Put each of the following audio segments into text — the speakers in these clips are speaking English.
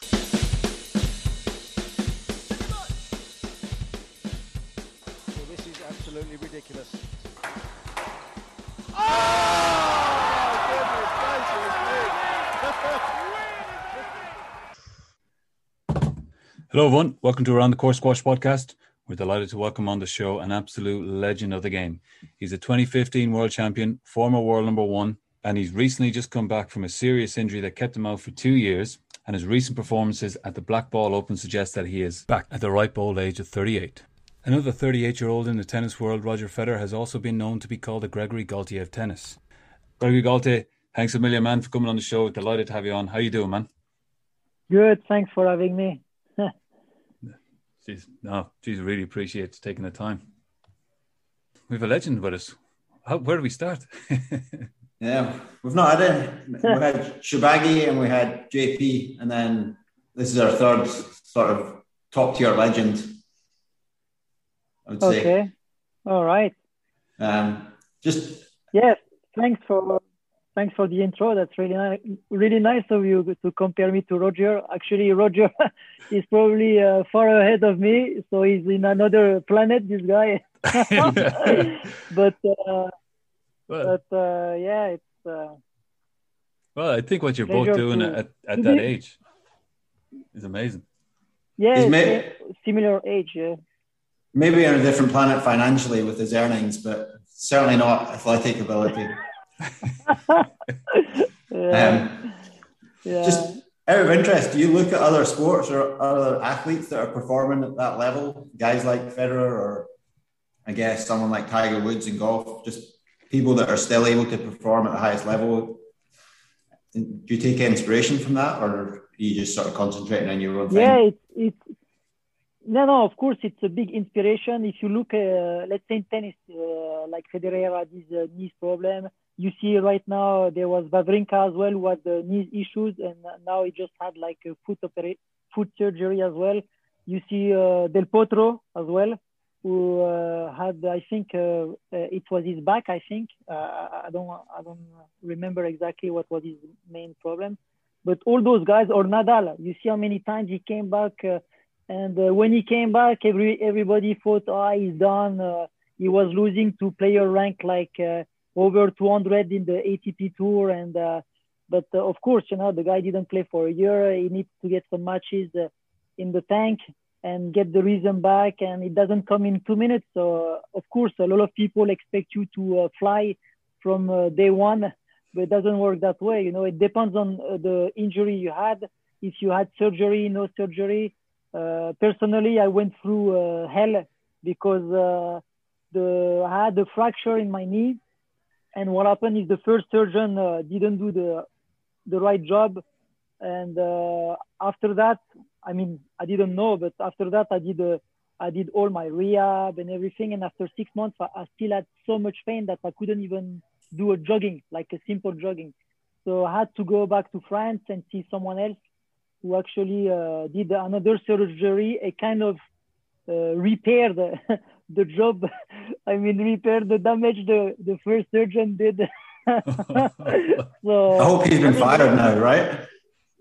So this is absolutely ridiculous. Hello, everyone. Welcome to Around the Court Squash podcast. We're delighted to welcome on the show an absolute legend of the game. He's a 2015 world champion, former world number one, and he's recently just come back from a serious injury that kept him out for two years. And his recent performances at the Black Ball Open suggest that he is back at the ripe old age of 38. Another 38 year old in the tennis world, Roger Federer, has also been known to be called the Gregory Gaultier of tennis. Gregory Gaultier, thanks a million, man, for coming on the show. Delighted to have you on. How are you doing, man? Good. Thanks for having me. Jeez, no, geez, really appreciate taking the time. We have a legend with us. How, where do we start? Yeah, we've not had any. We had Shorbagy and we had JP, and then this is our third sort of top tier legend. I would say. Okay. All right. Um, just Yes. Thanks for thanks for the intro. That's really nice. Really nice of you to compare me to Roger. Actually, Roger is probably uh, far ahead of me, so he's in another planet. This guy. but uh, well, but uh, yeah, it's. Uh, well, I think what you're both doing to- at, at that be- age is amazing. yeah, He's it's made- similar age. Yeah. maybe on a different planet financially with his earnings, but certainly not athletic ability. yeah. Um, yeah. just out of interest, do you look at other sports or other athletes that are performing at that level? Guys like Federer, or I guess someone like Tiger Woods in golf, just people that are still able to perform at the highest level. Do you take inspiration from that, or are you just sort of concentrating on your own thing? yeah it's it's no no of course it's a big inspiration if you look uh, let's say in tennis uh, like Federer had his uh, knee problem you see right now there was Wawrinka as well who had the knee issues and now he just had like a foot foot surgery as well you see uh, Del Potro as well who uh, had I think uh, uh, it was his back I think uh, I don't I don't remember exactly what was his main problem but all those guys or Nadal, you see how many times he came back, uh, and when he came back, every everybody thought, oh, he's done. He was losing to player rank like over 200 in the ATP tour, and but of course, you know, the guy didn't play for a year. He needs to get some matches in the tank and get the rhythm back, and it doesn't come in two minutes. So uh, of course, a lot of people expect you to uh, fly from uh, day one but it doesn't work that way. You know, it depends on uh, the injury you had. If you had surgery, no surgery. Uh, personally, I went through uh, hell because the I had a fracture in my knee, and what happened is the first surgeon didn't do the the right job, and after that, I mean, I didn't know, but after that, I did uh, I did all my rehab and everything, and after six months, I, I still had so much pain that I couldn't even do a jogging, like a simple jogging. So I had to go back to France and see someone else who actually uh, did another surgery, a kind of uh, repair the, the job. I mean, repair the damage the, the first surgeon did. so I hope he's been mean, fired now, right?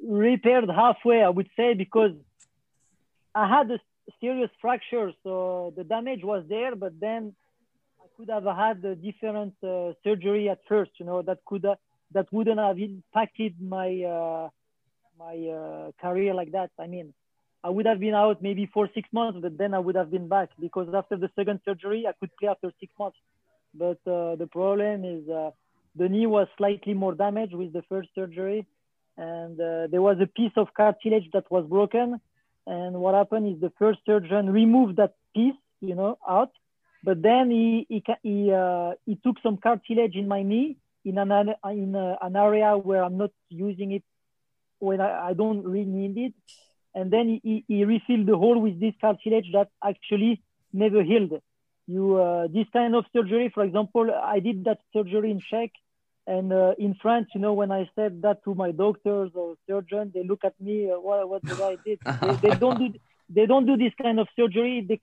Repaired halfway, I would say, because I had a serious fracture. So the damage was there, but then I could have had a different uh, surgery at first, you know, that could uh, that wouldn't have impacted my uh, my uh, career like that. I mean, I would have been out maybe for six months, but then I would have been back because after the second surgery, I could play after six months. But uh, the problem is uh, the knee was slightly more damaged with the first surgery, and uh, there was a piece of cartilage that was broken. And what happened is the first surgeon removed that piece, you know, out. But then he he he, uh, he took some cartilage in my knee in an in a, an area where I'm not using it when I, I don't really need it. And then he, he refilled the hole with this cartilage that actually never healed. You uh, this kind of surgery, for example, I did that surgery in Czech, and uh, in France, you know, when I said that to my doctors or surgeon, they look at me, uh, what what the guy did. They, they don't do they don't do this kind of surgery. They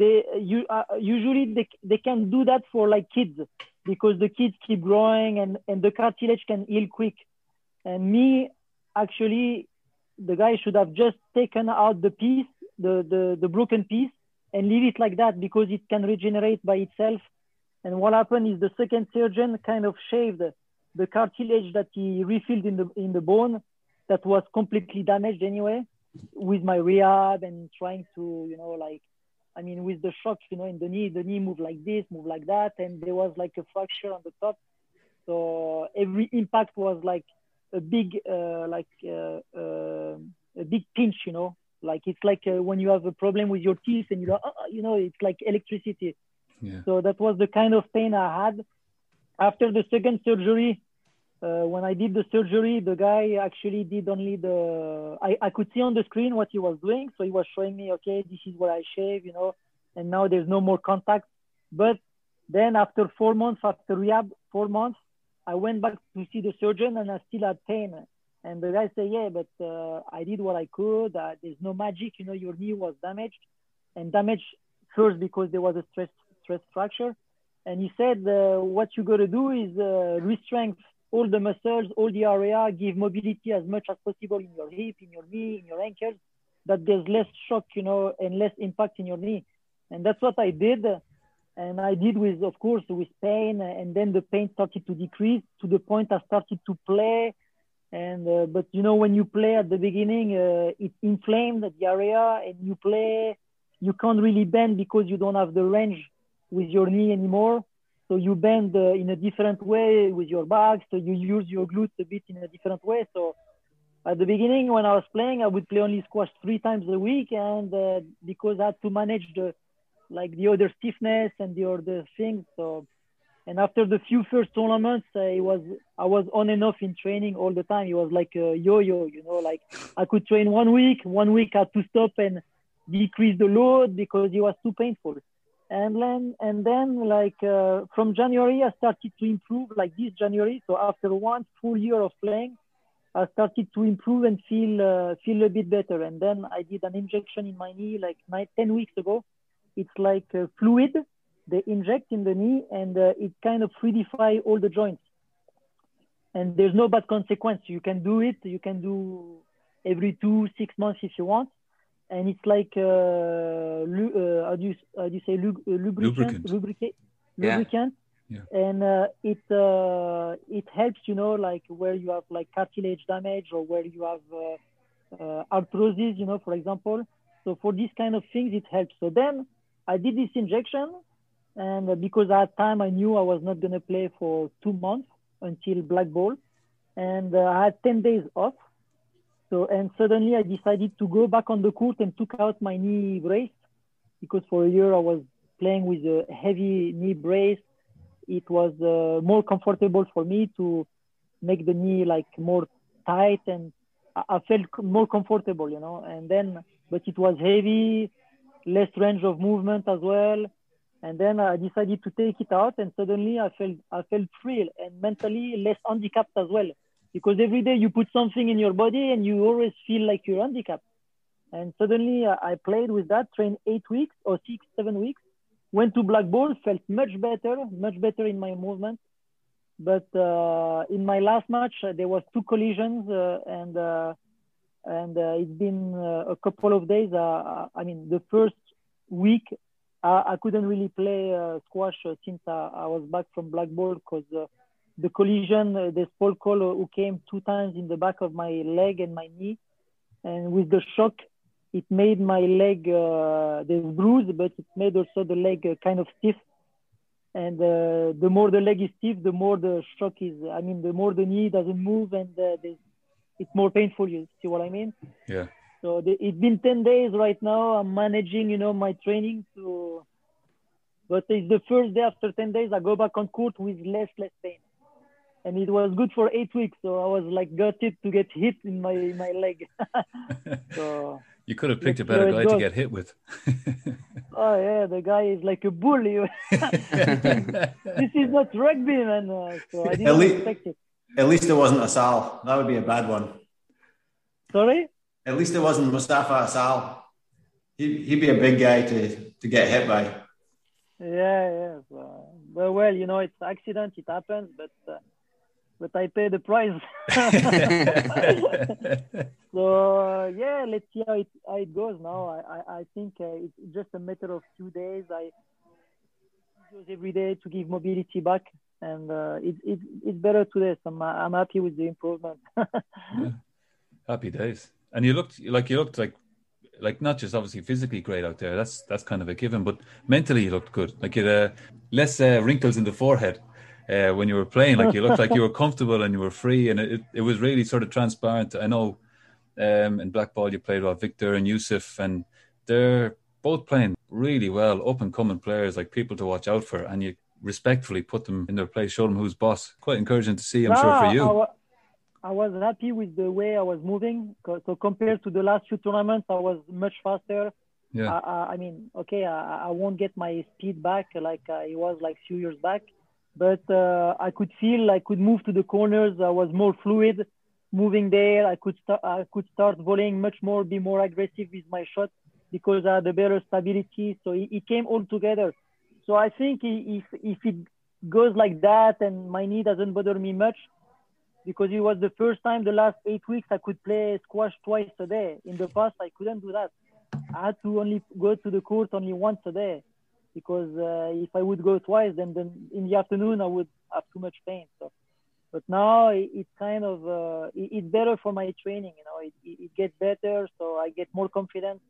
they you uh, usually they they can do that for like kids because the kids keep growing and and the cartilage can heal quick. And me, actually, the guy should have just taken out the piece, the, the, the broken piece, and leave it like that because it can regenerate by itself. And what happened is the second surgeon kind of shaved the cartilage that he refilled in the in the bone that was completely damaged anyway with my rehab and trying to you know like i mean with the shock you know in the knee the knee moved like this moved like that and there was like a fracture on the top. So every impact was like a big uh, like uh, uh, a big pinch you know? Like it's like uh, when you have a problem with your teeth and you know uh, you know it's like electricity. Yeah. so that was the kind of pain i had after the second surgery uh, when I did the surgery, the guy actually did only the. I, I could see on the screen what he was doing, so he was showing me, okay, this is where I shave, you know, and now there's no more contact. But then after four months, after rehab, four months, I went back to see the surgeon, and I still had pain. And the guy said, yeah, but uh, I did what I could. Uh, there's no magic, you know, your knee was damaged, and damaged first because there was a stress stress fracture. And he said, uh, what you got to do is uh, re-strength all the muscles, all the area, give mobility as much as possible in your hip, in your knee, in your ankles, that there's less shock, you know, and less impact in your knee. And that's what I did. And I did with, of course, with pain. And then the pain started to decrease to the point I started to play. And, uh, but you know, when you play at the beginning, uh, it inflamed the area and you play, you can't really bend because you don't have the range with your knee anymore. So you bend uh, in a different way with your back. So you use your glutes a bit in a different way. So at the beginning, when I was playing, I would play only squash three times a week, and uh, because I had to manage the like the other stiffness and the other things. So and after the few first tournaments, uh, it was I was on and off in training all the time. It was like a yo-yo, you know, like I could train one week, one week I had to stop and decrease the load because it was too painful and then and then like uh, from January I started to improve like this January. So after one full year of playing, I started to improve and feel uh, feel a bit better. And then I did an injection in my knee like 10 weeks ago. It's like uh, fluid they inject in the knee and uh, it kind of fluidify all the joints. And there's no bad consequence. You can do it. You can do every two six months if you want and it's like uh, lu- uh, how do you how do you say lug- uh, lubricant Lubricant. lubricant Yeah. lubricant Yeah. and uh, it uh, it helps you know like where you have like cartilage damage or where you have uh, uh, arthrosis you know for example so for these kind of things it helps so then I did this injection and because at that time I knew I was not gonna play for two months until black ball and uh, I had 10 days off so, and suddenly I decided to go back on the court and took out my knee brace because for a year I was playing with a heavy knee brace. It was uh, more comfortable for me to make the knee like more tight and I, felt more comfortable, you know. And then, but it was heavy, less range of movement as well. And then I decided to take it out and suddenly I felt, I felt free and mentally less handicapped as well because every day you put something in your body and you always feel like you're handicapped. And suddenly uh, I played with that, trained eight weeks or six, seven weeks, went to black ball, felt much better, much better in my movement. But uh, in my last match, uh, there was two collisions, uh, and uh, and uh, it's been a couple of days. I mean, the first week I, couldn't really play squash since I, I was back from black ball because the collision, uh, there's Paul Coll who came two times in the back of my leg and my knee. And with the shock, it made my leg, uh, there's bruise, but it made also the leg uh, kind of stiff. And uh, the more the leg is stiff, the more the shock is, I mean, the more the knee doesn't move and uh, it's more painful. You see what I mean? Yeah. So the, it's been 10 days right now. I'm managing, you know, my training to, but it's the first day after 10 days, I go back on court with less, less pain. And it was good for eight weeks. So I was like gutted to get hit in my, my leg. so, You could have picked a better guy it to get hit with. oh yeah, the guy is like a bully. this is not rugby, man. Uh, so I didn't Elite. expect it. At least it wasn't Asal. That would be a bad one. Sorry? At least it wasn't Mostafa Asal. He, he'd be a big guy to, to get hit by. Yeah, yeah. So, well, well, you know, it's accident. It happens, but uh, but I pay the price. So uh, yeah, let's see how it how it goes now. I I, I think uh, it's just a matter of few days. I use every day to give mobility back, and uh, it, it it's better today. So I'm I'm happy with the improvement. yeah. Happy days. And you looked like you looked like like not just obviously physically great out there. That's that's kind of a given, but mentally you looked good. Like you had uh, less uh, wrinkles in the forehead uh, when you were playing. Like you looked like you were comfortable and you were free, and it, it was really sort of transparent. I know um, in black ball you played with Victor and Yusuf, and they're both playing really well, up and coming players, like people to watch out for, and you respectfully put them in their place, show them who's boss. Quite encouraging to see, I'm sure, for you. I was happy with the way I was moving. So compared to the last few tournaments, I was much faster. Yeah. I, I mean, okay, I, I, won't get my speed back like uh, it was like few years back, but uh, I could feel I could move to the corners. I was more fluid, moving there. I could start. I could start volleying much more, be more aggressive with my shot because I had a better stability. So it, it came all together. So I think if if it goes like that and my knee doesn't bother me much, because it was the first time the last eight weeks I could play squash twice a day. In the past, I couldn't do that. I had to only go to the court only once a day because uh, if I would go twice, then, then in the afternoon I would have too much pain. So, but now it, it's kind of uh, it, it's better for my training. You know, it, it, it gets better, so I get more confidence.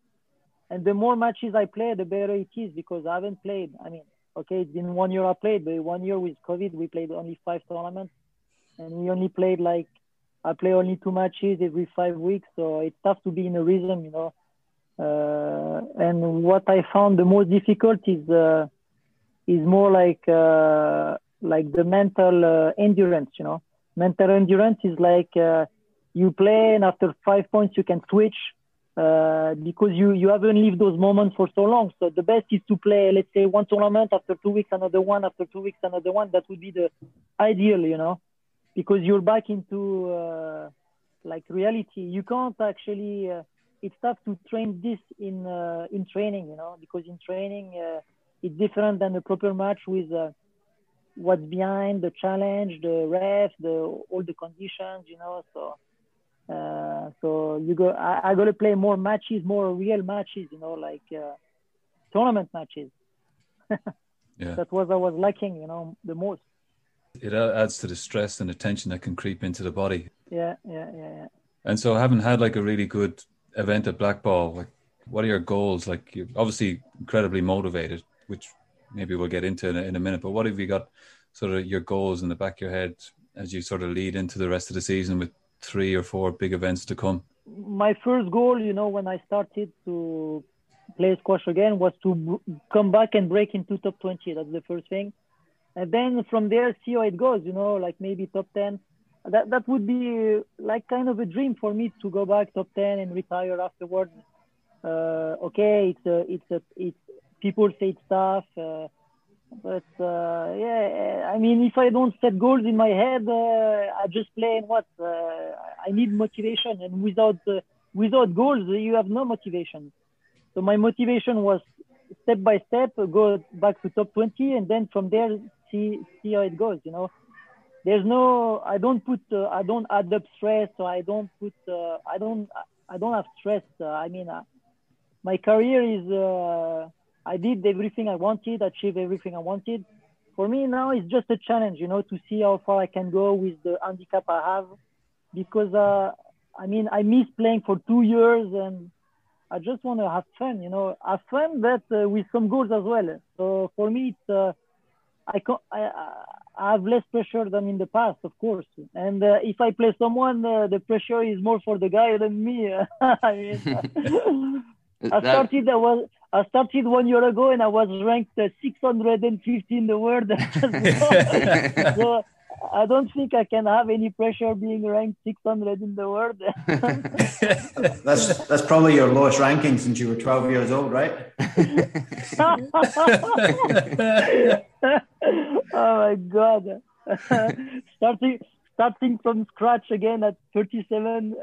And the more matches I play, the better it is because I haven't played. I mean, okay, it's been one year I played, but one year with COVID, we played only five tournaments and we only played like I play only two matches every five weeks, so it's tough to be in a rhythm, you know. Uh, and what I found the most difficult is uh, is more like uh, like the mental endurance, you know. Mental endurance is like you play and after five points you can switch uh, because you you haven't lived those moments for so long. So the best is to play, let's say, one tournament after two weeks, another one after two weeks, another one. That would be the ideal, you know because you're back into uh, like reality. You can't actually. Uh, it's tough to train this in uh, in training, you know, because in training uh, it's different than a proper match with uh, what's behind the challenge, the ref, the all the conditions, you know. So uh, so you go. I, I got to play more matches, more real matches, you know, like tournament matches. yeah. That was I was lacking, you know, the most it adds to the stress and the tension that can creep into the body. Yeah, yeah, yeah, yeah. And so, having had like a really good event at Blackball, like, what are your goals? Like, you're obviously incredibly motivated, which maybe we'll get into in a, in a minute. But what have you got, sort of your goals in the back of your head as you sort of lead into the rest of the season with three or four big events to come? My first goal, you know, when I started to play squash again, was to come back and break into top 20. That's the first thing and then from there see how it goes you know like maybe top 10 that that would be like kind of a dream for me to go back top 10 and retire afterwards. Uh, okay it's a it's a it's people say it's tough uh, but uh, yeah i mean if i don't set goals in my head uh, i just play and what? Uh, i need motivation and without uh, without goals you have no motivation. So my motivation was step by step go back to top 20 and then from there see see how it goes. You know, there's no I don't put uh, I don't add up stress so I don't put uh, I don't I don't have stress. Uh, I mean, uh, my career is uh, I did everything I wanted, achieved everything I wanted. For me now, it's just a challenge, you know, to see how far I can go with the handicap I have, because uh, I mean I miss playing for two years and. I just want to have fun, you know, have fun, but with some goals as well. So for me, it's I, can't I, I have less pressure than in the past, of course. And uh, if I play someone, uh, the pressure is more for the guy than me. I, mean, I started. I was. I started one year ago, and I was ranked uh, 650 in the world. so I don't think I can have any pressure being ranked 600 in the world. that's that's probably your lowest ranking since you were 12 years old, right? oh my god! starting starting from scratch again at 37.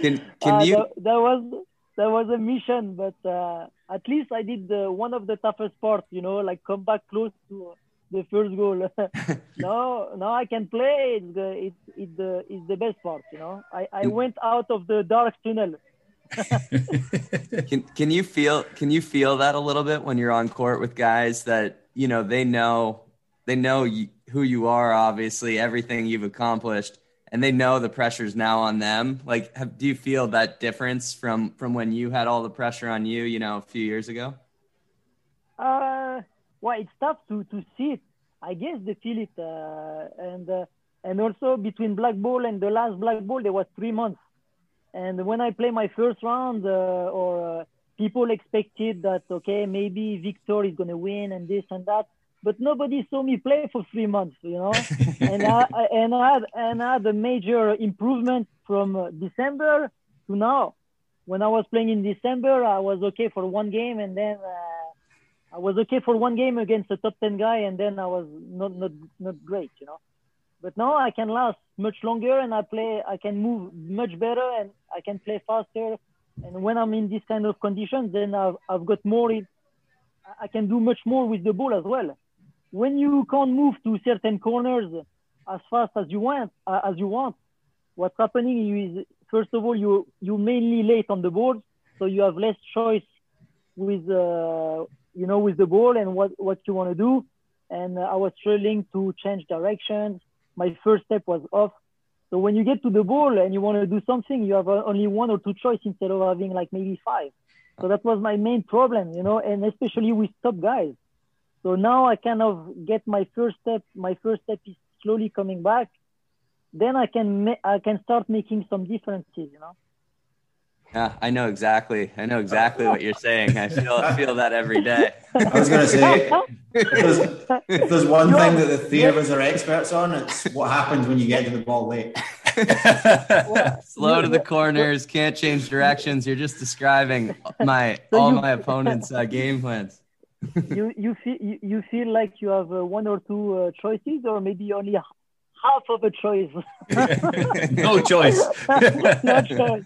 can can uh, you? That, that, was that was a mission, but uh, at least I did the, one of the toughest parts. You know, like come back close to the first goal. no, no, I can play. It's the it's it's the it's the best part. You know, I I went out of the dark tunnel. can can you feel can you feel that a little bit when you're on court with guys that you know they know they know you, who you are obviously everything you've accomplished and they know the pressure's now on them like have, do you feel that difference from from when you had all the pressure on you you know a few years ago uh well it's tough to to see it i guess they feel it uh, and uh, and also between black ball and the last black ball there was three months and when I play my first round, uh, or uh, people expected that okay, maybe Victor is gonna win and this and that, but nobody saw me play for three months, you know. and I and I had and I had a major improvement from uh, December to now. When I was playing in December, I was okay for one game, and then uh, I was okay for one game against a top ten guy, and then I was not not not great, you know. But now I can last much longer and I play, I can move much better and I can play faster. And when I'm in this kind of conditions, then I've, I've got more, I can do much more with the ball as well. When you can't move to certain corners as fast as you want, uh, as you want, what's happening is, first of all, you, you mainly late on the board. So you have less choice with, uh, you know, with the ball and what, what you want to do. And uh, I was struggling to change directions my first step was off. So when you get to the ball and you want to do something, you have only one or two choice instead of having like maybe five. So that was my main problem, you know, and especially with top guys. So now I kind of get my first step. My first step is slowly coming back. Then I can ma- I can start making some differences, you know. Yeah, I know exactly. I know exactly what you're saying. I feel feel that every day. I was going to say, if there's, if there's one thing that the three of us are experts on, it's what happens when you get to the ball late. Slow to the corners, can't change directions. You're just describing my so all you, my opponents' uh, game plans. you you feel you, you feel like you have uh, one or two uh, choices, or maybe only half of a choice. no choice. no choice.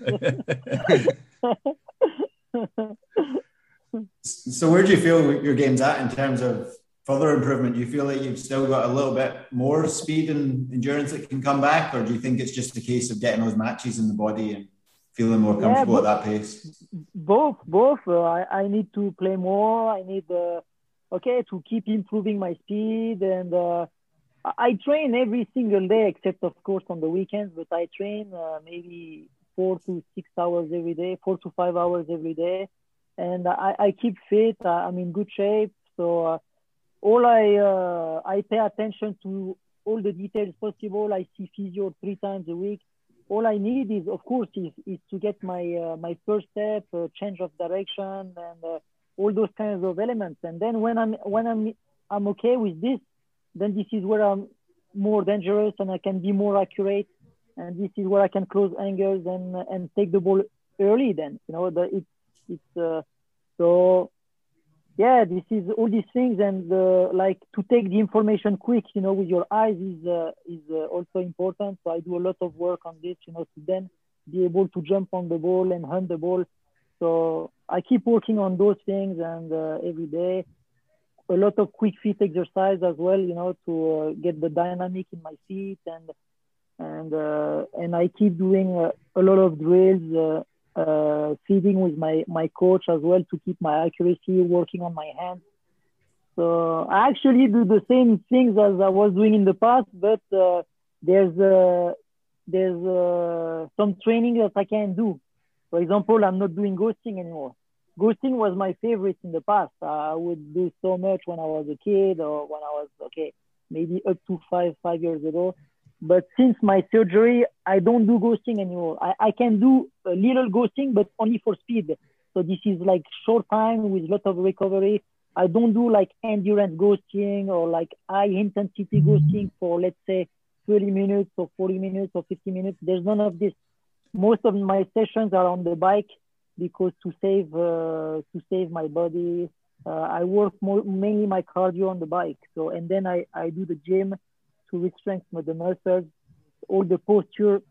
so where do you feel your game's at in terms of further improvement? Do you feel like you've still got a little bit more speed and endurance that can come back, or do you think it's just a case of getting those matches in the body and feeling more comfortable yeah, at that pace? Both, both. Uh, I, I need to play more. I need, uh, okay, to keep improving my speed and. Uh, I train every single day, except of course on the weekends. But I train uh, maybe four to six hours every day, four to five hours every day, and I, I keep fit. I'm in good shape. So uh, all I uh, I pay attention to all the details possible. I see physio three times a week. All I need is, of course, is, is to get my uh, my first step, uh, change of direction, and uh, all those kinds of elements. And then when I'm when I'm I'm okay with this, then this is where I'm more dangerous and I can be more accurate. And this is where I can close angles and and take the ball early. Then you know the it's it's uh, so yeah. This is all these things and uh, like to take the information quick. You know, with your eyes is uh, is uh, also important. So I do a lot of work on this. You know, to then be able to jump on the ball and hunt the ball. So I keep working on those things and uh, every day a lot of quick feet exercise as well, you know, to uh, get the dynamic in my feet and and uh, and I keep doing uh, a lot of drills, uh, uh, feeding with my my coach as well to keep my accuracy, working on my hands. So I actually do the same things as I was doing in the past, but uh, there's there's some training that I can do. For example, I'm not doing ghosting anymore ghosting was my favorite in the past. I would do so much when I was a kid or when I was okay, maybe up to five five years ago. But since my surgery, I don't do ghosting anymore. I, I can do a little ghosting, but only for speed. So this is like short time with lot of recovery. I don't do like endurance ghosting or like high intensity ghosting for let's say 30 minutes or 40 minutes or 50 minutes. There's none of this. Most of my sessions are on the bike because to save uh, to save my body, uh, I work more, mainly my cardio on the bike. So and then I, I do the gym to re-strengthen the muscles, all the posture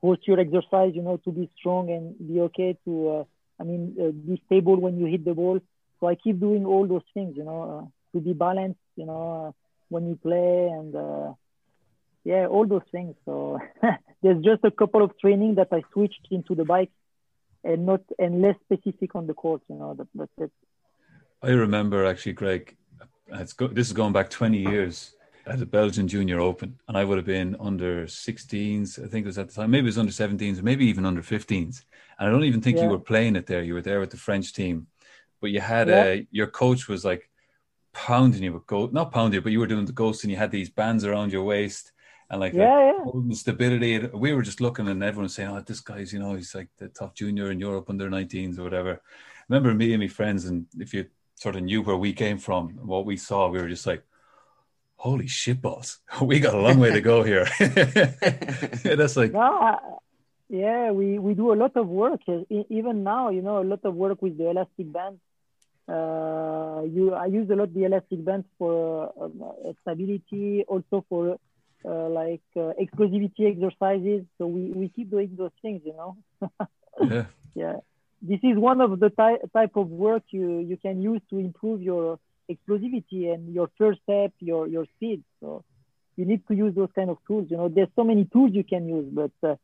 posture exercise, you know, to be strong and be okay to uh, I mean be stable when you hit the ball. So I keep doing all those things, you know, to be balanced, you know, when you play and yeah, all those things. So there's just a couple of training that I switched into the bike and not and less specific on the course. You know, that, that's it. I remember actually, Greg. It's go, this is going back 20 years at the Belgian Junior Open, and I would have been under 16s. I think it was at the time. Maybe it was under 17s, maybe even under 15s. And I don't even think yeah. you were playing it there. You were there with the French team, but you had yeah. a your coach was like pounding you with gold, not pounding you, but you were doing the ghost, and you had these bands around your waist and like yeah, yeah. stability. We were just looking, and everyone saying, "Oh, this guy's you know he's like the top junior in Europe under 19s or whatever." I remember me and my friends, and if you sort of knew where we came from what we saw, we were just like, "Holy shit, boss! We got a long way to go here." That's like. No, yeah, we, we do a lot of work. Even now, you know, a lot of work with the elastic band. Uh, you, I use a lot the elastic band for uh, stability, also for uh, like uh, explosivity exercises. So we, we keep doing those things, you know. yeah. Yeah. This is one of the ty- type of work you, you can use to improve your explosivity and your first step, your, your speed. So you need to use those kind of tools. You know, there's so many tools you can use, but uh,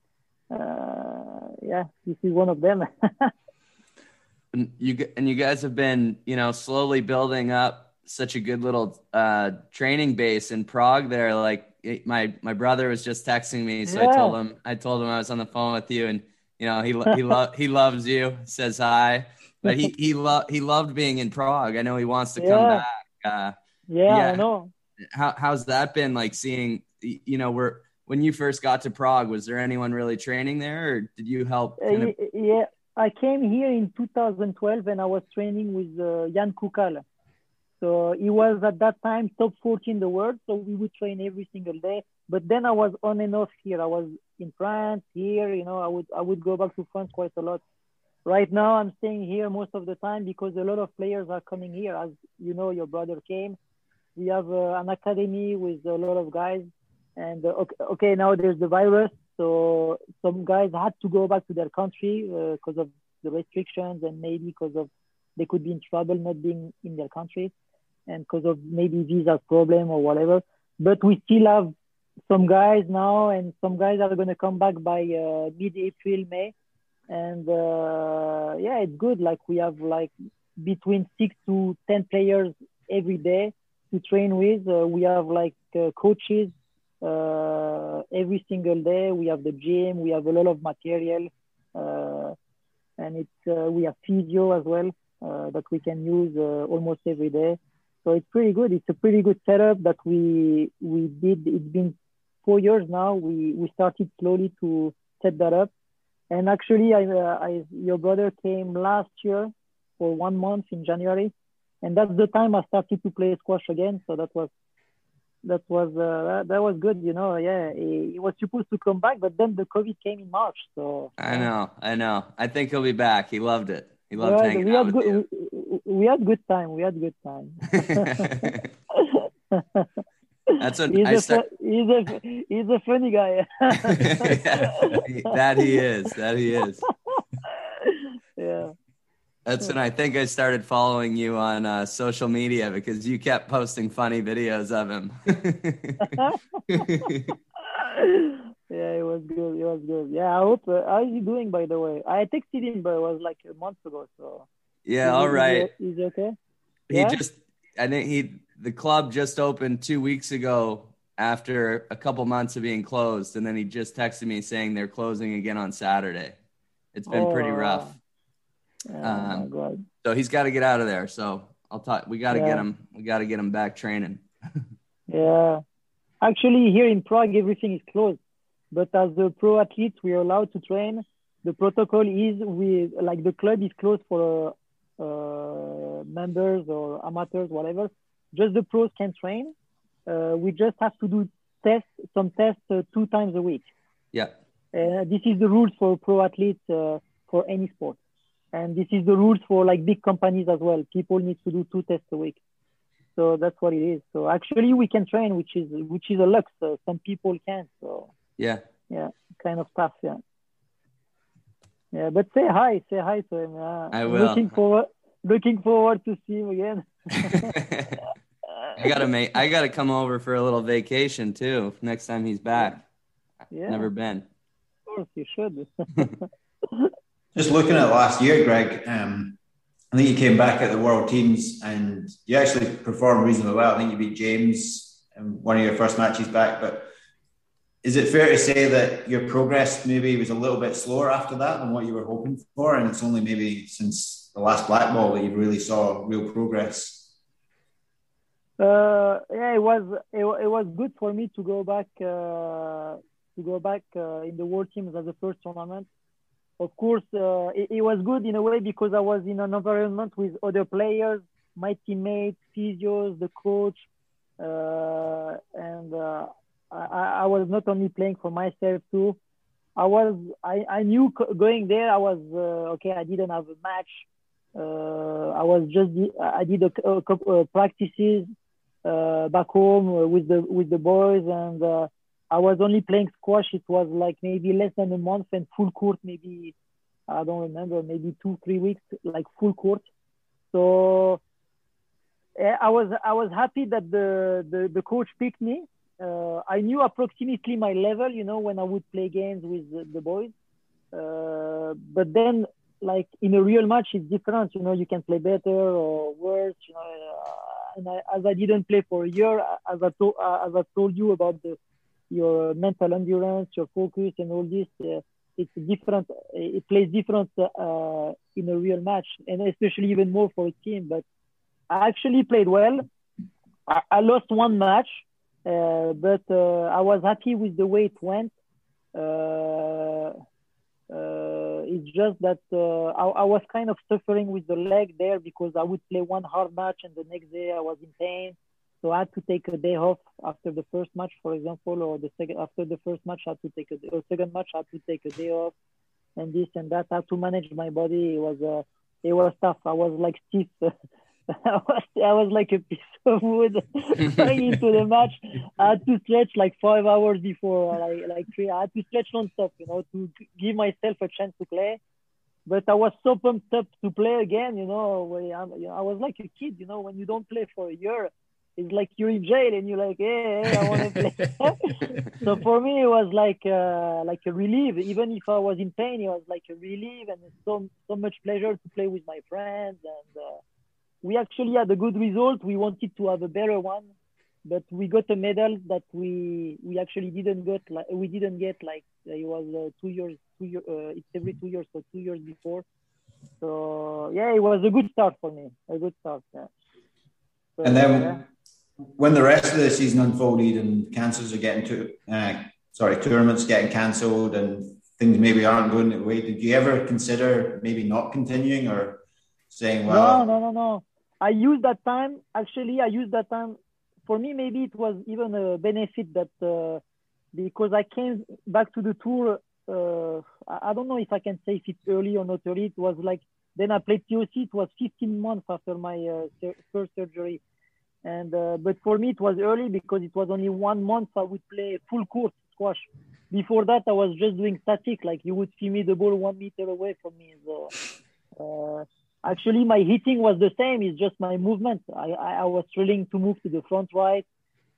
uh yeah, this is one of them. and you and you guys have been, you know, slowly building up such a good little uh, training base in Prague. There, like my my brother was just texting me, so yeah. I told him I told him I was on the phone with you, and you know he he lo- he loves you, says hi, but he he lo- he loved being in Prague. I know he wants to yeah. come back. Uh, yeah, yeah, I know. How how's that been like seeing? You know, we're when you first got to Prague, was there anyone really training there, or did you help? Kind of- yeah, I came here in 2012 and I was training with uh, Jan Kukal. So he was at that time top 40 in the world. So we would train every single day. But then I was on and off here. I was in France, here, you know, I would I would go back to France quite a lot. Right now I'm staying here most of the time because a lot of players are coming here. As you know, your brother came. We have uh, an academy with a lot of guys. And uh, okay, okay, now there's the virus. So some guys had to go back to their country because uh, of the restrictions and maybe because of they could be in trouble not being in their country and because of maybe visa problem or whatever. But we still have some guys now, and some guys are going to come back by uh, mid-April, May, and uh, yeah, it's good. Like we have like between six to ten players every day to train with. Uh, we have like uh, coaches uh, every single day. We have the gym. We have a lot of material, uh, and it's we have physio as well that we can use almost every day. So it's pretty good. It's a pretty good setup that we we did. It's been four years now. We we started slowly to set that up, and actually, I, uh, I your brother came last year for one month in January, and that's the time I started to play squash again. So that was that was uh, that, that, was good. You know, yeah, he, he, was supposed to come back, but then the COVID came in March. So I know, I know. I think he'll be back. He loved it. He loved yeah, hanging out with good, you. We, had good time. We had good time. That's what he's I a, start... he's a he's a funny guy. yeah, that he is. That he is. Yeah. That's when I think I started following you on uh, social media because you kept posting funny videos of him. yeah, it was good. It was good. Yeah, I hope. Uh, how is he doing, by the way? I texted him, but it was like a month ago. So yeah, all right. He's okay. He yeah? just, I think he, the club just opened two weeks ago after a couple months of being closed, and then he just texted me saying they're closing again on Saturday. It's been oh, pretty rough. Oh, um, so he's got to get out of there. So I'll talk. We got to yeah. get him. We got to get him back training. yeah, actually, here in Prague, everything is closed. But as a pro athlete, we are allowed to train. The protocol is we like the club is closed for uh, members or amateurs, whatever. Just the pros can train. Uh, we just have to do tests, some tests uh, two times a week. Yeah. Uh, this is the rules for pro athletes uh, for any sport, and this is the rules for like big companies as well. People need to do two tests a week. So that's what it is. So actually, we can train, which is which is a lux. some people can't. So yeah. Yeah, kind of tough. Yeah. Yeah, but say hi. Say hi to him. Uh, I will. Looking forward. Looking forward to see him again. I gotta make. I gotta come over for a little vacation too next time he's back. Yeah, Never been. of course you should. Just looking at last year, Greg, um, I think you came back at the World Teams and you actually performed reasonably well. I think you beat James in one of your first matches back. But is it fair to say that your progress maybe was a little bit slower after that than what you were hoping for? And it's only maybe since the last black ball that you really saw real progress? Uh, yeah, it was it, it was good for me to go back uh, to go back uh, in the world teams as the first tournament. Of course, uh, it, it, was good in a way because I was in an environment with other players, my teammates, physios, the coach, uh, and uh, I, I, was not only playing for myself too. I was I, I knew going there I was okay. I didn't have a match. I was just I did a, a couple practices uh, back home uh, with the with the boys, and uh, I was only playing squash. It was like maybe less than a month, and full court maybe I don't remember, maybe two three weeks, like full court. So I was I was happy that the the, the coach picked me. Uh, I knew approximately my level, you know, when I would play games with the, the boys. Uh, but then, like in a real match, it's different. You know, you can play better or worse. You know, uh, and I, as I didn't play for a year, as I told uh, as I told you about the your mental endurance, your focus, and all this, uh, it's different. It plays different uh, in a real match, and especially even more for a team. But I actually played well. I, I lost one match, but uh, I was happy with the way it went. Uh, it's just that uh, I, I, was kind of suffering with the leg there because I would play one hard match and the next day I was in pain. So I had to take a day off after the first match, for example, or the second after the first match I had to take a or second match I had to take a day off, and this and that. I had to manage my body. It was uh, it was tough. I was like stiff. I was I was like a piece of wood going into the match. I had to stretch like five hours before, like like three. I had to stretch non-stop, you know, to give myself a chance to play. But I was so pumped up to play again, you know. I was like a kid, you know, when you don't play for a year, it's like you're in jail and you're like, hey, hey I want to play. so for me, it was like uh, like a relief. Even if I was in pain, it was like a relief and so so much pleasure to play with my friends and. Uh, we actually had a good result. We wanted to have a better one, but we got a medal that we we actually didn't get. Like we didn't get like it was uh, two years. Two year, uh, it's every two years, so two years before. So yeah, it was a good start for me. A good start. Yeah. So, and then yeah. when the rest of the season unfolded and cancels are getting to, uh, sorry, tournaments getting cancelled and things maybe aren't going the way. Did you ever consider maybe not continuing or saying, well, no, no, no, no. I used that time. Actually, I used that time. For me, maybe it was even a benefit that uh, because I came back to the tour. Uh, I don't know if I can say if it's early or not early. It was like then I played TOC. It was 15 months after my uh, first surgery, and uh, but for me it was early because it was only one month I would play full court squash. Before that, I was just doing static. Like you would see me the ball one meter away from me. So, uh, actually my hitting was the same. It's just my movement. I i, I was struggling to move to the front right.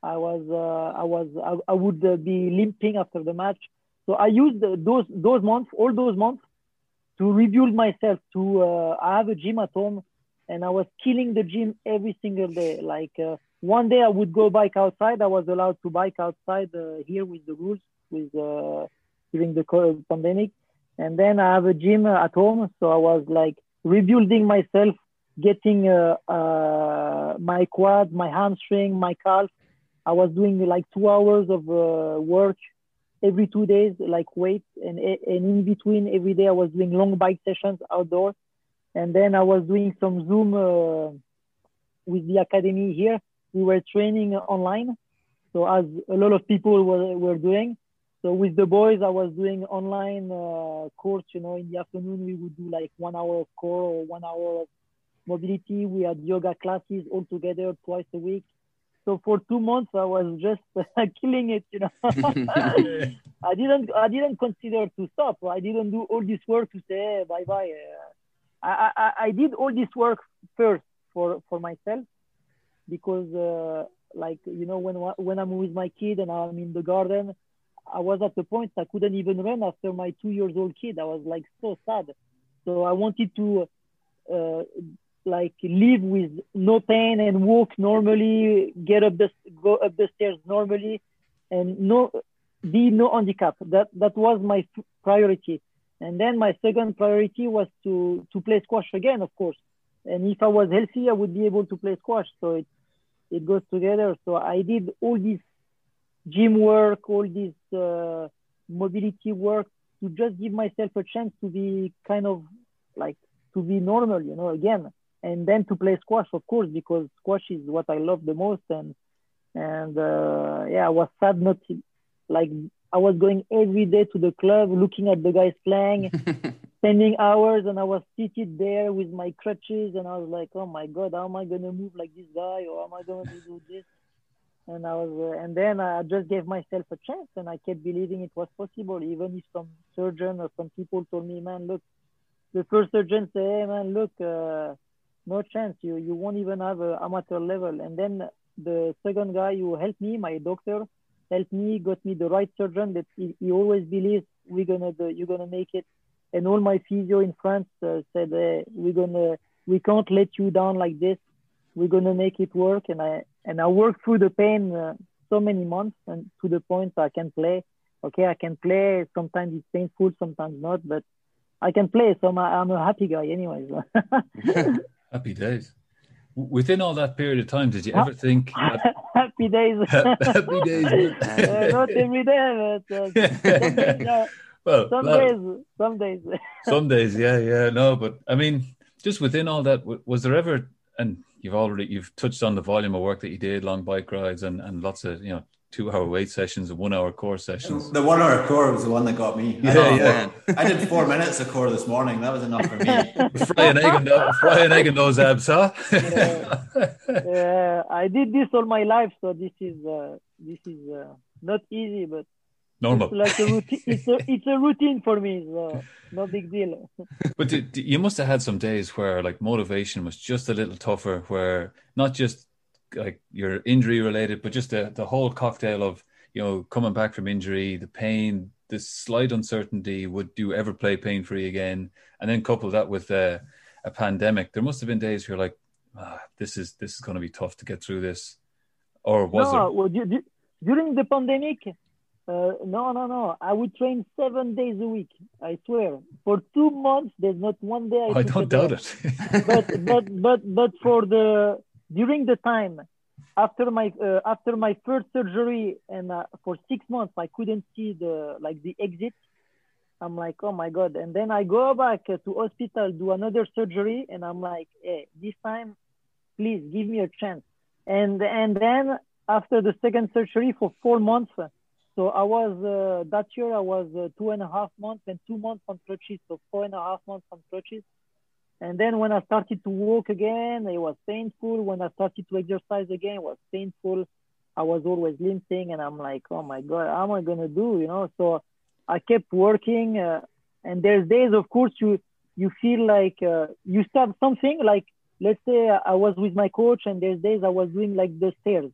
I was uh, i was I, I would uh, be limping after the match. So i used those those months all those months to rebuild myself to uh, i have a gym at home. And i was killing the gym every single day. Like uh, one day i would go bike outside. I was allowed to bike outside uh, here with the rules with uh, during the pandemic. And then i have a gym at home. So i was like rebuilding myself, getting uh, uh, my quad, my hamstring, my calf. I was doing like two hours of uh, work every two days, like weight, and, and in between every day I was doing long bike sessions outdoors, and then I was doing some Zoom uh, with the academy here. We were training online, so as a lot of people were, were doing, so with the boys, I was doing online uh, course. You know, in the afternoon we would do like one hour of core or one hour of mobility. We had yoga classes all together twice a week. So for two months, I was just killing it. You know, I didn't I didn't consider to stop. I didn't do all this work to say hey, bye bye. I, I I did all this work first for for myself, because uh, like you know when when I'm with my kid and I'm in the garden, I was at the point I couldn't even run after my two years old kid. I was like so sad. So I wanted to uh, like live with no pain and walk normally, get up the go up the stairs normally, and no be no handicap. That that was my priority. And then my second priority was to to play squash again, of course. And if I was healthy, I would be able to play squash. So it it goes together. So I did all this gym work, all this uh, mobility work to just give myself a chance to be kind of like to be normal, you know, again, and then to play squash, of course, because squash is what I love the most. And and uh, yeah, I was sad not to, like I was going every day to the club, looking at the guys playing, spending hours, and I was seated there with my crutches, and I was like, oh my god, how am I gonna move like this guy, or how am I gonna do this? And I was, uh, and then I just gave myself a chance, and I kept believing it was possible, even if some surgeon or some people told me, man, look, the first surgeon said, hey man, look, uh, no chance, you you won't even have amateur level, and then the second guy who helped me, my doctor helped me, got me the right surgeon that he, he always believes we're gonna do, you're gonna make it. And all my physio in France uh, said, hey, we're gonna, we can't let you down like this. We're gonna make it work. And I and I worked through the pain uh, so many months and to the point I can play. Okay, I can play. Sometimes it's painful, sometimes not, but I can play. So I'm a, I'm a happy guy, anyways. happy days within all that period of time, did you ever think that, happy days? happy days. uh, not every day, but uh, some days, uh, well, some days, some days. some days, yeah, yeah. No, but I mean, just within all that, was there ever? And you've already you've touched on the volume of work that you did, long bike rides, and and lots of you know two hour weight sessions and one hour core sessions. The one hour core was the one that got me. Yeah, I yeah. I did four minutes of core this morning. That was enough for me. fry an egg and those, fry an egg in those abs, huh? yeah. yeah, I did this all my life, so this is uh, this is uh, not easy, but normal. It's like a routine. it's a it's a routine for me, so no big deal. but did, you must have had some days where like motivation was just a little tougher, where not just like your injury related, but just the, the whole cocktail of you know coming back from injury, the pain, the slight uncertainty. Would you ever play pain free again? And then couple that with uh, a pandemic. There must have been days where you're like, ah, this is this is going to be tough to get through this. Or was no, there? Well, d- d- during the pandemic, uh, no, no, no. I would train seven days a week. I swear. For two months, there's not one day. I, I don't doubt it. but but but but for the during the time after my uh, after my first surgery and uh, for six months I couldn't see the like the exit. I'm like, oh my god! And then I go back to hospital, do another surgery, and I'm like, hey, this time, please give me a chance. And and then after the second surgery for four months, so I was uh, that year I was uh, two and a half months and two months on crutches, so four and a half months on crutches. And then when I started to walk again, it was painful. When I started to exercise again, it was painful. I was always limping, and I'm like, oh my god, how am I gonna do? You know. So I kept working, uh, and there's days, of course, you you feel like uh, you start something like let's say I was with my coach, and there's days I was doing like the stairs,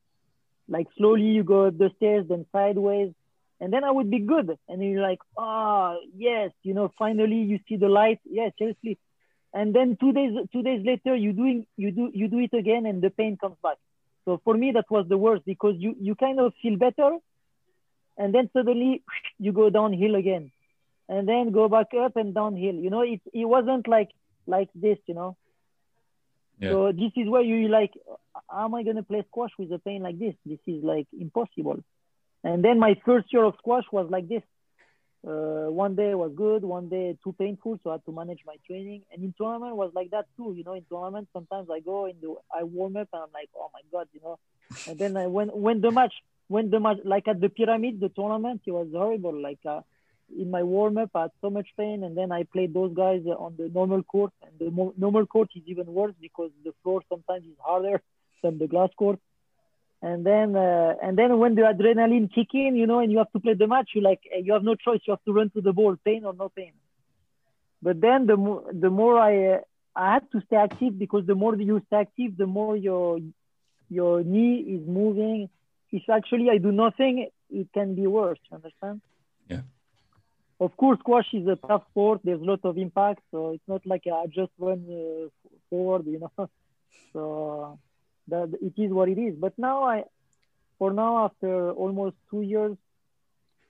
like slowly you go up the stairs, then sideways, and then I would be good, and you're like, oh yes, you know, finally you see the light. Yeah, seriously. And then two days two days later you doing you do you do it again and the pain comes back. So for me that was the worst because you you kind of feel better and then suddenly you go downhill again. And then go back up and downhill. You know it it wasn't like like this you know? Yeah. so this is where you like how am i going to play squash with a pain like this this is like impossible and then my first year of squash was like this uh, one day was good, one day too painful, so I had to manage my training. And in tournament was like that too. You know, in tournament sometimes I go in the I warm up and I'm like, oh my god, you know. And then I when when the match when the match like at the pyramid, the tournament, it was horrible. Like uh, in my warm up, I had so much pain, and then I played those guys on the normal court, and the normal court is even worse because the floor sometimes is harder than the glass court and then uh, and then when the adrenaline kick in, you know, and you have to play the match, you like you have no choice. You have to run to the ball, pain or no pain. But then the more the more I uh, I had to stay active because the more you stay active, the more your your knee is moving. If actually I do nothing, it can be worse. You understand? Yeah. Of course, squash is a tough sport. There's a lot of impact, so it's not like I just run uh, forward, you know. so that it is what it is. But now I, for now, after almost two years,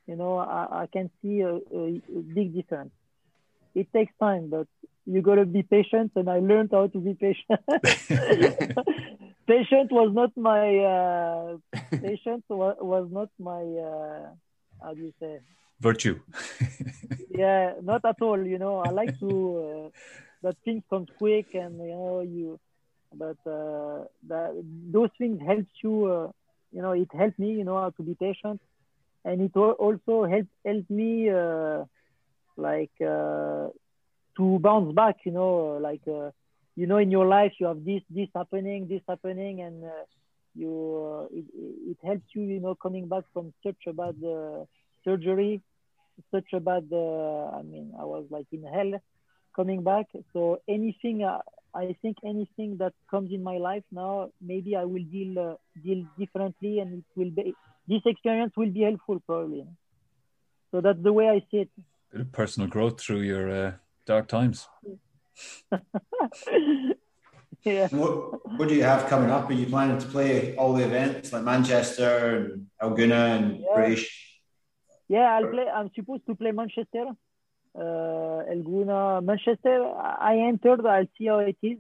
you know, I, I can see a, a, a big difference. It takes time, but you gotta be patient, and I learned how to be patient. patient was not my uh, patient was, was not my uh, how do you say Virtue. yeah not at all you know i like to uh, that things come quick and you know you but uh, that those things help you uh, you know it helped me you know to be patient. And it also helped helped me uh, like uh, to bounce back you know like uh, you know in your life you have this this happening this happening and uh, you it, it helps you you know coming back from such a bad surgery such a bad i mean i was like in hell coming back. So anything i think anything that comes in my life now maybe i will deal uh, deal differently and it will be this experience will be helpful probably so that's the way i see it Bit of personal growth through your uh, dark times. yeah What, what do you have coming up? Are you planning to play all the events like Manchester and El Gouna and Yeah. British? Yeah, I'll play. I'm supposed to play Manchester, El Gouna, Manchester. I entered. I'll see how it is,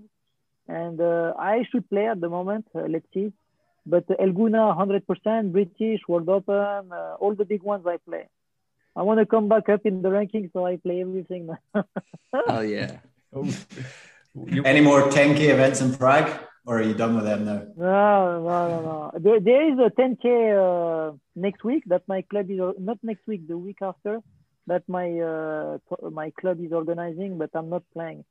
and uh, I should play at the moment. Uh, let's see. But El Gouna, 100% British, World Open, uh, all the big ones I play. I want to come back up in the rankings, so I play everything. Oh yeah. You- Any more 10k events in Prague, or are you done with them now? No, no, no, no. There, there is a 10k uh, next week that my club is not next week, the week after that my uh, my club is organizing, but I'm not playing.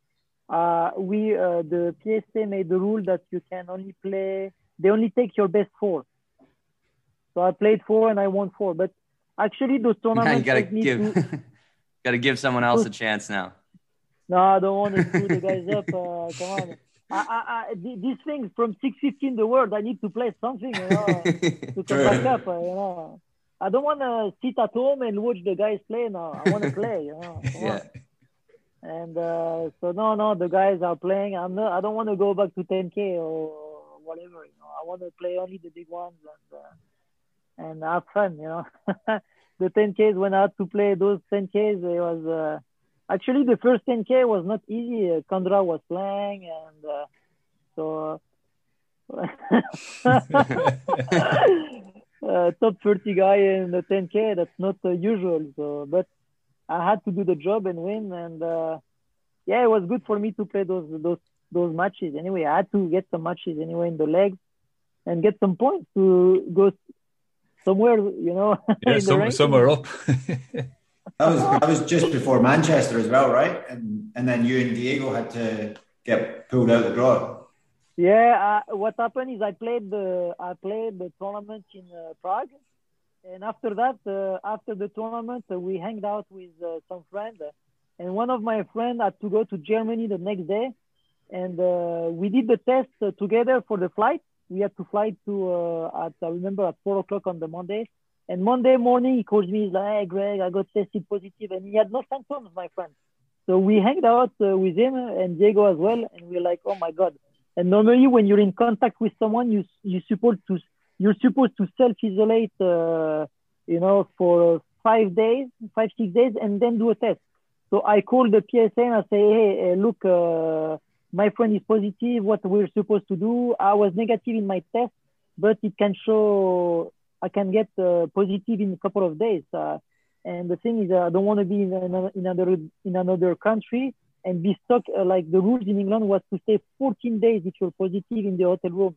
Uh, we uh, the PSA made the rule that you can only play. They only take your best four. So I played four and I won four, but actually those Now you tournaments gotta me give to, gotta give someone else a chance now. No, I don't want to screw the guys up. Uh, come on. I, I, I, these things from 6:15 the world, I need to play something, you know, to come back up. You know, I don't want to sit at home and watch the guys play now. I want to play, you know. Yeah. And uh, so no, no, the guys are playing. I'm not. I don't want to go back to 10k or whatever. You know, I want to play only the big ones and uh, and have fun. You know, the 10ks when I had to play those 10ks, it was. Uh, Actually, the first 10K was not easy. Uh, Kandra was playing, and uh, so uh, top 30 guy in the 10K. That's not uh, usual. So, but I had to do the job and win, and uh, yeah, it was good for me to play those those those matches. Anyway, I had to get some matches anyway in the legs and get some points to go somewhere. You know, yeah, some, somewhere up. That was that was just before Manchester as well, right? And and then you and Diego had to get pulled out of the draw. Yeah, uh, what happened is I played the I played the tournament in uh, Prague, and after that, uh, after the tournament, uh, we hanged out with uh, some friends, and one of my friends had to go to Germany the next day, and uh, we did the test together for the flight. We had to fly to at I remember at four o'clock on the Monday, and Monday morning he calls me. He's like, "Hey, Greg, I got tested positive," and he had no symptoms, my friend. So we hanged out with him and Diego as well, and we're like, "Oh my God." And normally, when you're in contact with someone, you you supposed to you're supposed to self isolate, uh, you know, for five days, five six days, and then do a test. So I called the PSA and I say, hey, uh, look, uh, my friend is positive. What we're supposed to do? I was negative in my test, but it can show I can get uh, positive in a couple of days. Uh, and the thing is, I don't want to be in another in another country and be stuck. Uh, like the rules in England was to stay 14 days if you're positive in the hotel room.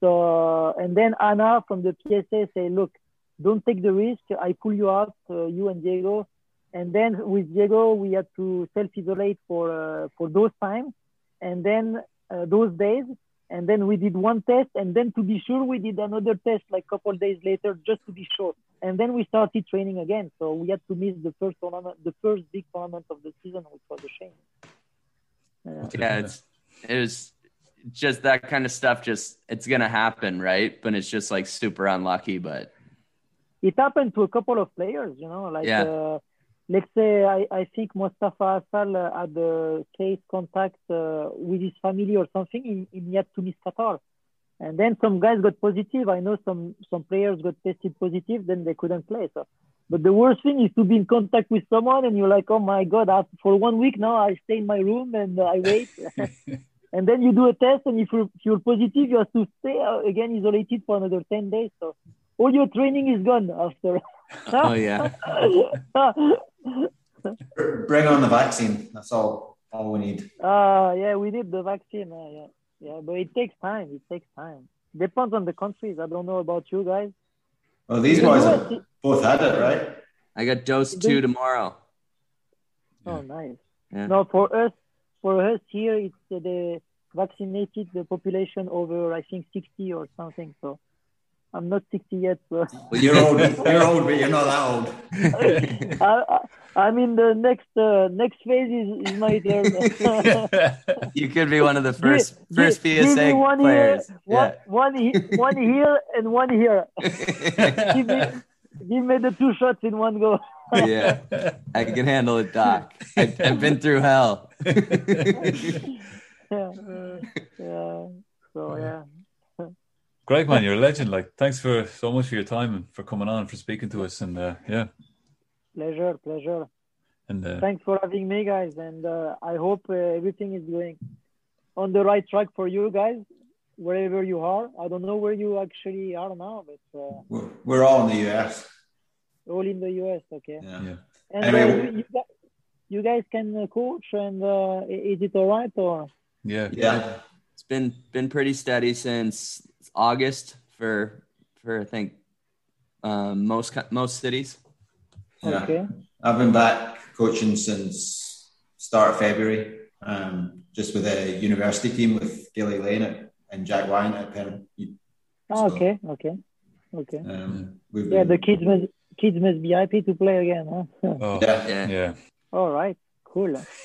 So and then Anna from the PSA say, look, don't take the risk. I pull you out, uh, you and Diego. And then with Diego, we had to self-isolate for uh, for those times, and then uh, those days, and then we did one test, and then to be sure, we did another test like couple days later, just to be sure. And then we started training again. So we had to miss the first tournament, the first big tournament of the season, which was a shame. Uh, Yeah, it's it was just that kind of stuff. Just it's gonna happen, right? But it's just like super unlucky. But it happened to a couple of players, you know, like Yeah. uh, let's say I, I think Mostafa Asal uh, had a case contact uh, with his family or something, and, and he had to miss Qatar. And then some guys got positive. I know some some players got tested positive, then they couldn't play. So, but the worst thing is to be in contact with someone, and you're like, oh my god, I, for one week now I stay in my room and uh, I wait. and then you do a test, and if you're, if you're positive, you have to stay uh, again isolated for another ten days. So all your training is gone after. oh yeah, Bring on the vaccine. That's all. All we need. Ah, yeah, we need the vaccine. Uh, yeah, yeah, but it takes time. It takes time. Depends on the countries. I don't know about you guys. Well, these In the boys have both had it, right? I got dose two tomorrow. Oh, nice. Yeah. No, for us, for us here, it's uh, the vaccinated the population over I think 60 or something. So I'm not 60 yet. So Well, You're old. You're old, but you're not that old. I, I, I'm in the next uh, next phase is, is my turn. you could be one of the Give- first first PSA give me one players. Here, one, one, one here and one here. give, me, give me the two shots in one go. yeah, I can handle it, Doc. I've, I've been through hell. yeah. yeah. So yeah. Greg, man, you're a legend. Like, thanks for so much for your time and for coming on and for speaking to us. And uh, yeah, Pleasure, pleasure. and uh, Thanks for having me, guys. And uh, I hope uh, everything is going on the right track for you guys, wherever you are. I don't know where you actually are now, but uh, We're, we're all in the US. all in the US, okay. Yeah. yeah. And Anyway, uh, you, you, guys, you guys can uh, coach, and uh, is it all right or? Yeah. Yeah. It's been been pretty steady since August for for I think um, most most cities. Yeah. Okay. I've been back coaching since start of February, um, just with a university team with Gilly Lane at, and Jack Wyant at Penn. Ah, So- okay, okay, okay. Um, we've Yeah, been, the kids must kids must be happy to play again, huh? Oh, yeah. Yeah, yeah. all right, cool.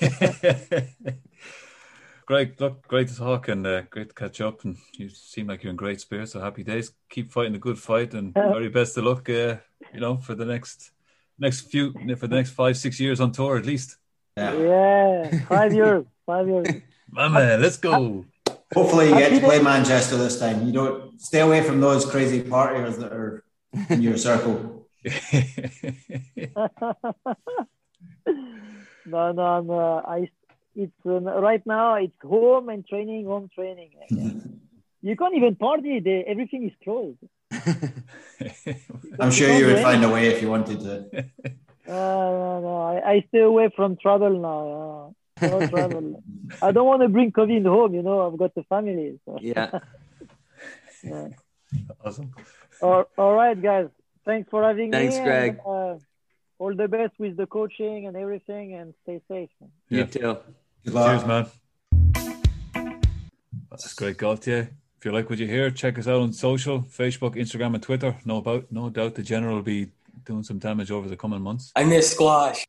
Greg, look, great to talk and uh, great to catch up. And you seem like you're in great spirits. So happy days. Keep fighting a good fight, and Yeah. very best of luck. Uh, you know, for the next next few for the next five six years on tour at least. yeah. Yeah, five years, five years. My man, let's go. Hopefully, you get to play. Manchester this time. You don't stay away from those crazy partiers that are in your circle. no, no, I'm, uh, I, it's uh, right now. It's home and training, home training. You can't even party. The, everything is closed. I'm sure you would find a way if you wanted to. Uh, no, no, I, I stay away from travel now. Uh, no travel. I don't want to bring COVID home. You know, I've got a family. So. yeah. Yeah. awesome. all, all right, guys. Thanks for having Thanks, me. Greg. And, uh, all the best with the coaching and everything, and stay safe. You Yeah. too. Good luck. Cheers, man. That's great, Gaultier. If you like what you hear, check us out on social, Facebook, Instagram, and Twitter. No about, no doubt the general will be doing some damage over the coming months. I miss squash.